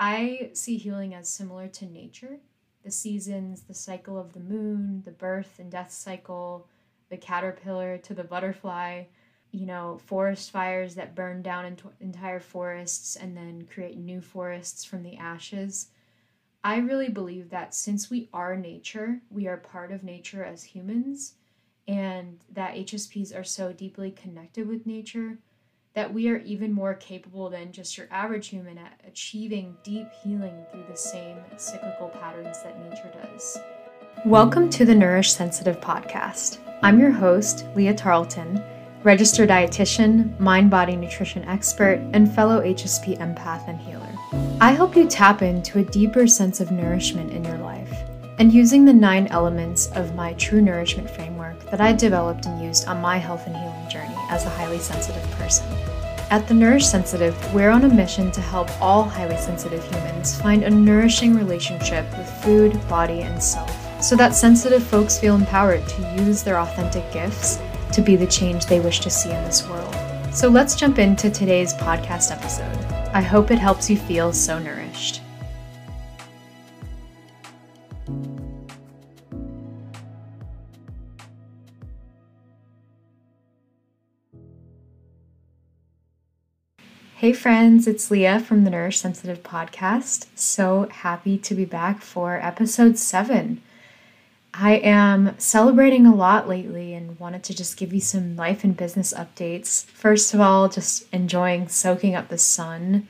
I see healing as similar to nature the seasons, the cycle of the moon, the birth and death cycle, the caterpillar to the butterfly, you know, forest fires that burn down ent- entire forests and then create new forests from the ashes. I really believe that since we are nature, we are part of nature as humans, and that HSPs are so deeply connected with nature that we are even more capable than just your average human at achieving deep healing through the same cyclical patterns that nature does. Welcome to the Nourished Sensitive podcast. I'm your host, Leah Tarleton, registered dietitian, mind body nutrition expert, and fellow HSP empath and healer. I help you tap into a deeper sense of nourishment in your life and using the nine elements of my true nourishment framework that I developed and used on my health and healing journey as a highly sensitive person. At The Nourished Sensitive, we're on a mission to help all highly sensitive humans find a nourishing relationship with food, body, and self so that sensitive folks feel empowered to use their authentic gifts to be the change they wish to see in this world. So let's jump into today's podcast episode. I hope it helps you feel so nourished. Hey friends, it's Leah from the Nourished Sensitive podcast. So happy to be back for episode 7. I am celebrating a lot lately and wanted to just give you some life and business updates. First of all, just enjoying soaking up the sun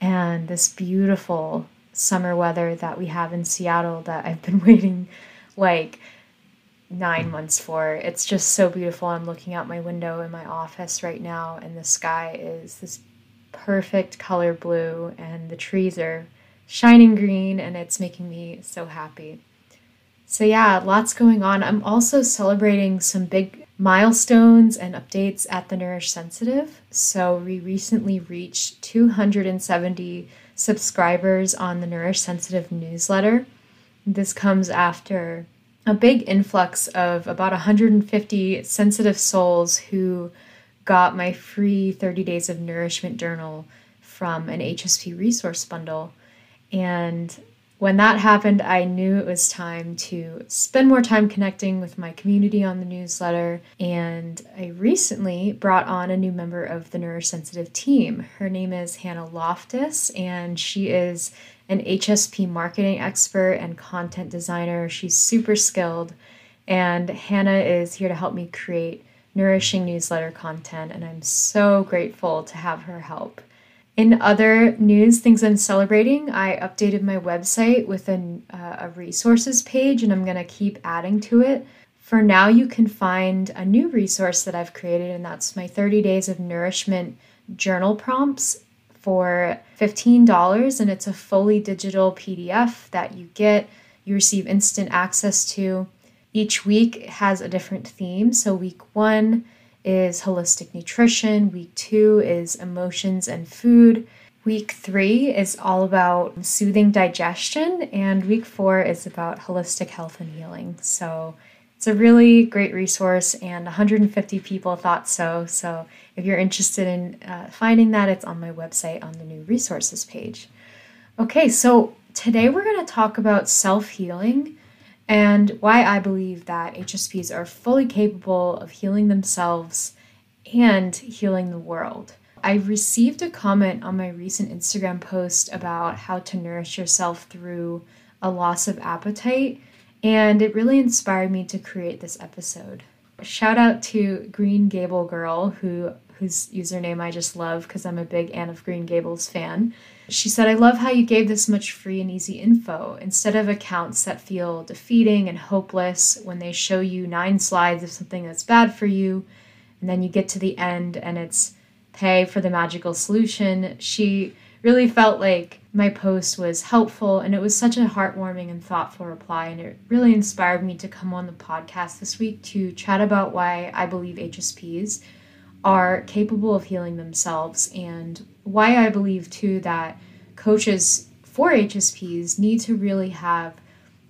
and this beautiful summer weather that we have in Seattle that I've been waiting like nine months for. It's just so beautiful. I'm looking out my window in my office right now, and the sky is this perfect color blue and the trees are shining green and it's making me so happy. So, yeah, lots going on. I'm also celebrating some big milestones and updates at the Nourished Sensitive. So, we recently reached 270 subscribers on the Nourished Sensitive newsletter. This comes after a big influx of about 150 sensitive souls who got my free 30 days of nourishment journal from an HSP resource bundle. And when that happened, I knew it was time to spend more time connecting with my community on the newsletter. And I recently brought on a new member of the Nourished Sensitive team. Her name is Hannah Loftus, and she is an HSP marketing expert and content designer. She's super skilled, and Hannah is here to help me create nourishing newsletter content, and I'm so grateful to have her help. In other news, things I'm celebrating, I updated my website with an, uh, a resources page, and I'm going to keep adding to it. For now, you can find a new resource that I've created, and that's my 30 Days of Nourishment journal prompts for $15. And it's a fully digital PDF that you get, you receive instant access to. Each week has a different theme. So, week one is holistic nutrition, week two is emotions and food. Week three is all about soothing digestion, and week four is about holistic health and healing. So, it's a really great resource, and 150 people thought so. So, if you're interested in uh, finding that, it's on my website on the new resources page. Okay, so today we're going to talk about self healing and why I believe that HSPs are fully capable of healing themselves and healing the world. I received a comment on my recent Instagram post about how to nourish yourself through a loss of appetite, and it really inspired me to create this episode. Shout out to Green Gable Girl, who whose username I just love because I'm a big Anne of Green Gables fan. She said, I love how you gave this much free and easy info instead of accounts that feel defeating and hopeless when they show you nine slides of something that's bad for you, and then you get to the end and it's pay for the magical solution. She really felt like my post was helpful and it was such a heartwarming and thoughtful reply and it really inspired me to come on the podcast this week to chat about why I believe HSPs are capable of healing themselves and why I believe too that coaches for HSPs need to really have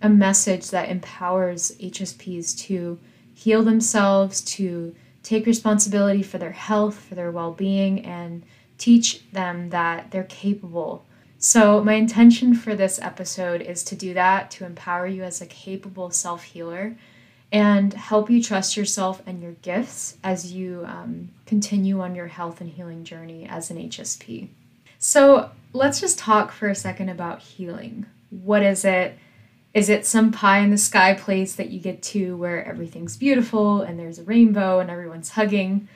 a message that empowers HSPs to heal themselves, to take responsibility for their health, for their well being, and teach them that they're capable. So, my intention for this episode is to do that, to empower you as a capable self healer and help you trust yourself and your gifts as you um, continue on your health and healing journey as an HSP. So, let's just talk for a second about healing. What is it? Is it some pie in the sky place that you get to where everything's beautiful and there's a rainbow and everyone's hugging?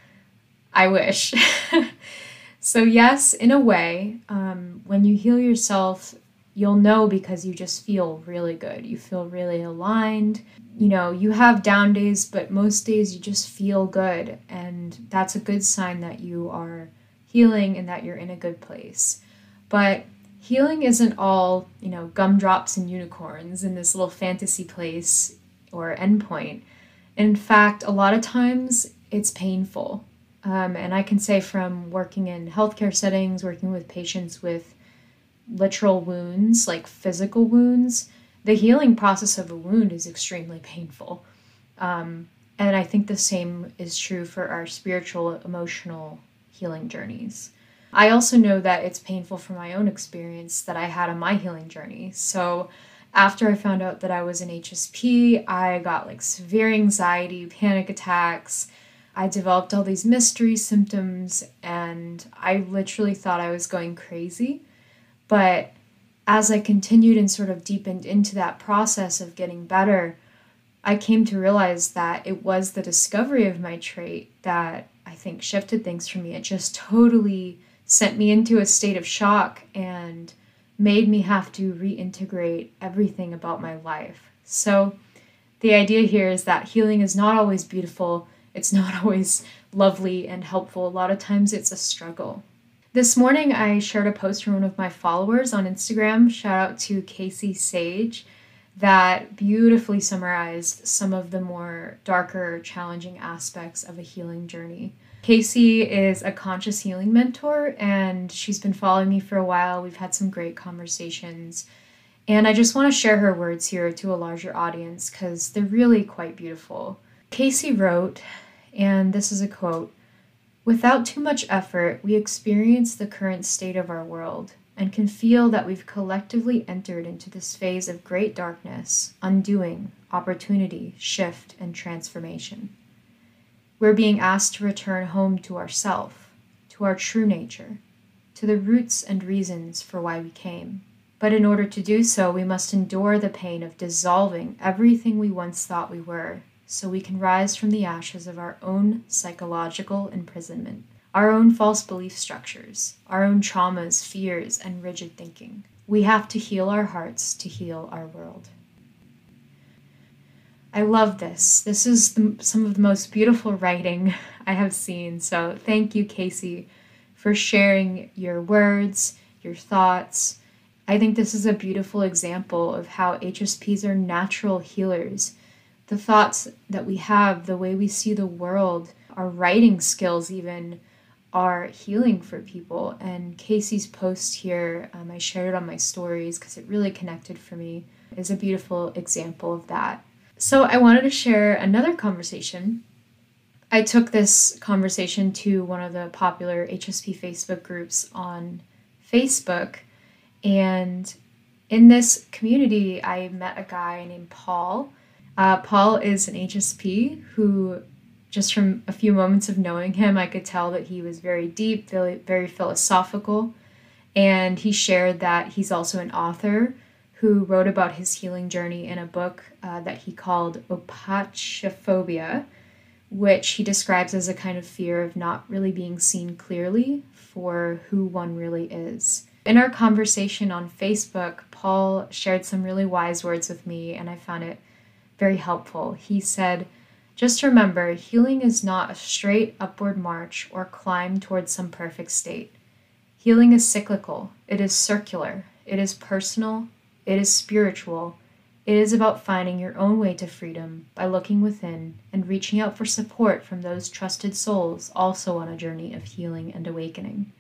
I wish. so, yes, in a way, um, when you heal yourself, you'll know because you just feel really good. You feel really aligned. You know, you have down days, but most days you just feel good. And that's a good sign that you are healing and that you're in a good place. But healing isn't all, you know, gumdrops and unicorns in this little fantasy place or endpoint. In fact, a lot of times it's painful. Um, and I can say from working in healthcare settings, working with patients with literal wounds, like physical wounds, the healing process of a wound is extremely painful. Um, and I think the same is true for our spiritual, emotional healing journeys. I also know that it's painful from my own experience that I had on my healing journey. So, after I found out that I was an HSP, I got like severe anxiety, panic attacks. I developed all these mystery symptoms, and I literally thought I was going crazy. But as I continued and sort of deepened into that process of getting better, I came to realize that it was the discovery of my trait that I think shifted things for me. It just totally sent me into a state of shock and made me have to reintegrate everything about my life. So, the idea here is that healing is not always beautiful, it's not always lovely and helpful. A lot of times it's a struggle. This morning, I shared a post from one of my followers on Instagram. Shout out to Kaci Sage that beautifully summarized some of the more darker, challenging aspects of a healing journey. Kaci is a conscious healing mentor, and she's been following me for a while. We've had some great conversations. And I just want to share her words here to a larger audience because they're really quite beautiful. Kaci wrote, and this is a quote Without too much effort, we experience the current state of our world and can feel that we've collectively entered into this phase of great darkness, undoing, opportunity, shift, and transformation. We're being asked to return home to ourself, to our true nature, to the roots and reasons for why we came. But in order to do so, we must endure the pain of dissolving everything we once thought we were, so we can rise from the ashes of our own psychological imprisonment, our own false belief structures, our own traumas, fears, and rigid thinking. We have to heal our hearts to heal our world. I love this. This is the, some of the most beautiful writing I have seen. So thank you, Kaci, for sharing your words, your thoughts. I think this is a beautiful example of how HSPs are natural healers. The thoughts that we have, the way we see the world, our writing skills, even, are healing for people. And Kaci's post here, um, I shared it on my stories because it really connected for me, is a beautiful example of that. So I wanted to share another conversation. I took this conversation to one of the popular HSP Facebook groups on Facebook. And in this community, I met a guy named Paul. Uh, Paul is an HSP who, just from a few moments of knowing him, I could tell that he was very deep, very, very philosophical. And he shared that he's also an author who wrote about his healing journey in a book uh, that he called Opachiphobia, which he describes as a kind of fear of not really being seen clearly for who one really is. In our conversation on Facebook, Paul shared some really wise words with me, and I found it very helpful. He said, Just remember, healing is not a straight upward march or climb towards some perfect state. Healing is cyclical, it is circular, it is personal, it is spiritual. It is about finding your own way to freedom by looking within and reaching out for support from those trusted souls also on a journey of healing and awakening.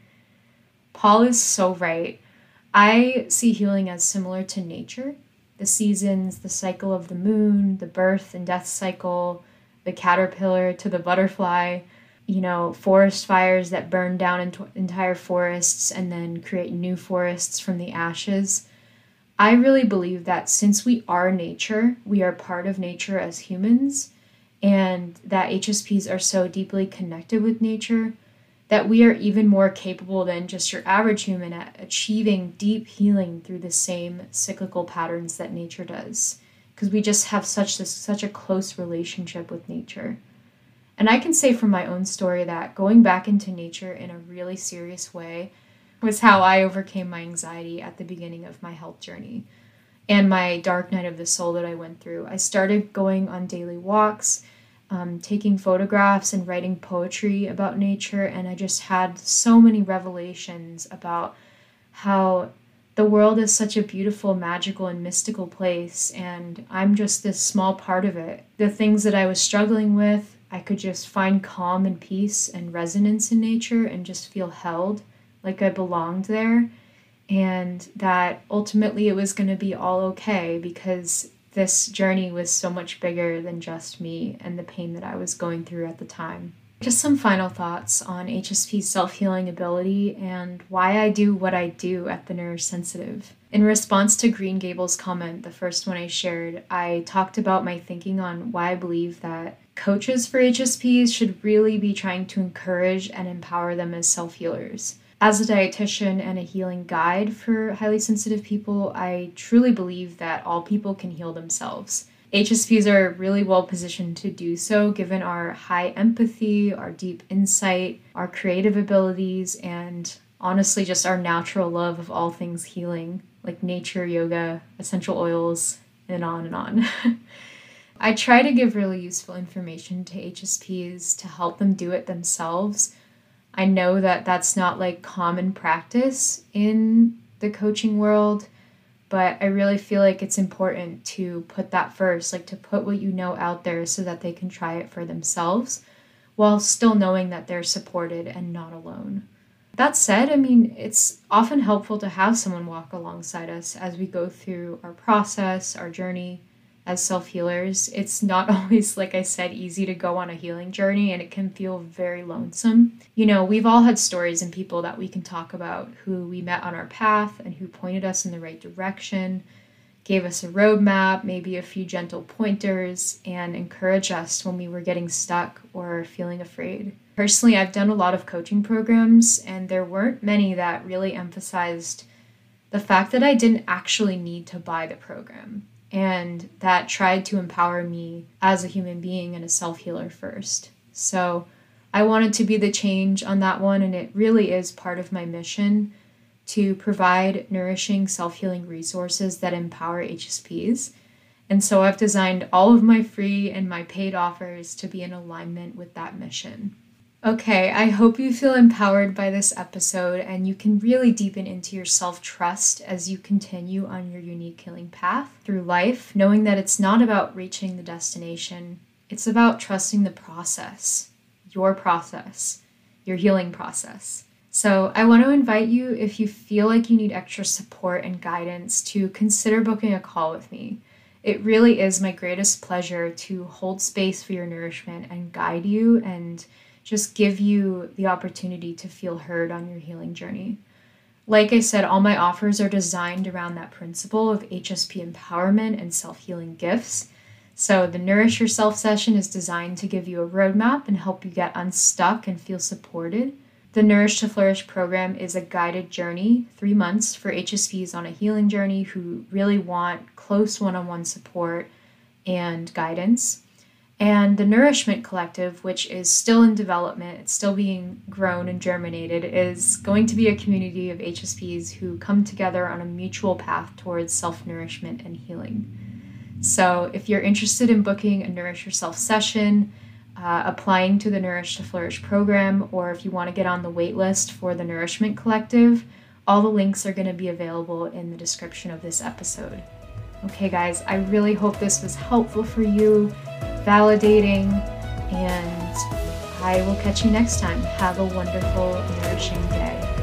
Paul is so right. I see healing as similar to nature the seasons, the cycle of the moon, the birth and death cycle, the caterpillar to the butterfly. you know, forest fires that burn down ent- entire forests and then create new forests from the ashes. I really believe that since we are nature, we are part of nature as humans, and that HSPs are so deeply connected with nature that we are even more capable than just your average human at achieving deep healing through the same cyclical patterns that nature does because we just have such this such a close relationship with nature. And I can say from my own story that going back into nature in a really serious way was how I overcame my anxiety at the beginning of my health journey and my dark night of the soul that I went through. I started going on daily walks, um, taking photographs, and writing poetry about nature, and I just had so many revelations about how the world is such a beautiful, magical, and mystical place, and I'm just this small part of it. The things that I was struggling with, I could just find calm and peace and resonance in nature and just feel held like I belonged there, and that ultimately it was going to be all okay because this journey was so much bigger than just me and the pain that I was going through at the time. Just some final thoughts on HSP's self healing ability and why I do what I do at the Nourished Sensitive. In response to Green Gables' comment, the first one I shared, I talked about my thinking on why I believe that coaches for HSPs should really be trying to encourage and empower them as self healers. As a dietitian and a healing guide for highly sensitive people, I truly believe that all people can heal themselves. HSPs are really well positioned to do so given our high empathy, our deep insight, our creative abilities, and honestly just our natural love of all things healing, like nature, yoga, essential oils, and on and on. I try to give really useful information to HSPs to help them do it themselves I know that that's not like common practice in the coaching world, but I really feel like it's important to put that first, like to put what you know out there so that they can try it for themselves while still knowing that they're supported and not alone. That said, I mean, it's often helpful to have someone walk alongside us as we go through our process, our journey, as self healers. It's not always, like I said, easy to go on a healing journey and it can feel very lonesome. You know, we've all had stories and people that we can talk about who we met on our path and who pointed us in the right direction, gave us a roadmap, maybe a few gentle pointers, and encouraged us when we were getting stuck or feeling afraid. Personally, I've done a lot of coaching programs, and there weren't many that really emphasized the fact that I didn't actually need to buy the program and that tried to empower me as a human being and a self healer first. So I wanted to be the change on that one, and it really is part of my mission to provide nourishing self healing resources that empower HSPs. And so I've designed all of my free and my paid offers to be in alignment with that mission. Okay, I hope you feel empowered by this episode and you can really deepen into your self trust as you continue on your unique healing path through life, knowing that it's not about reaching the destination, it's about trusting the process, your process, your healing process. So, I want to invite you, if you feel like you need extra support and guidance, to consider booking a call with me. It really is my greatest pleasure to hold space for your nourishment and guide you and just give you the opportunity to feel heard on your healing journey. Like I said, all my offers are designed around that principle of HSP empowerment and self healing gifts. So, the Nourish Yourself session is designed to give you a roadmap and help you get unstuck and feel supported. The Nourish to Flourish program is a guided journey, three months for HSPs on a healing journey who really want close one on one support and guidance. And the Nourishment Collective, which is still in development, it's still being grown and germinated, is going to be a community of HSPs who come together on a mutual path towards self nourishment and healing. So, if you're interested in booking a Nourish Yourself session, uh, applying to the Nourish to Flourish program, or if you want to get on the waitlist for the Nourishment Collective, all the links are going to be available in the description of this episode. Okay, guys, I really hope this was helpful for you validating, and I will catch you next time. Have a wonderful, nourishing day.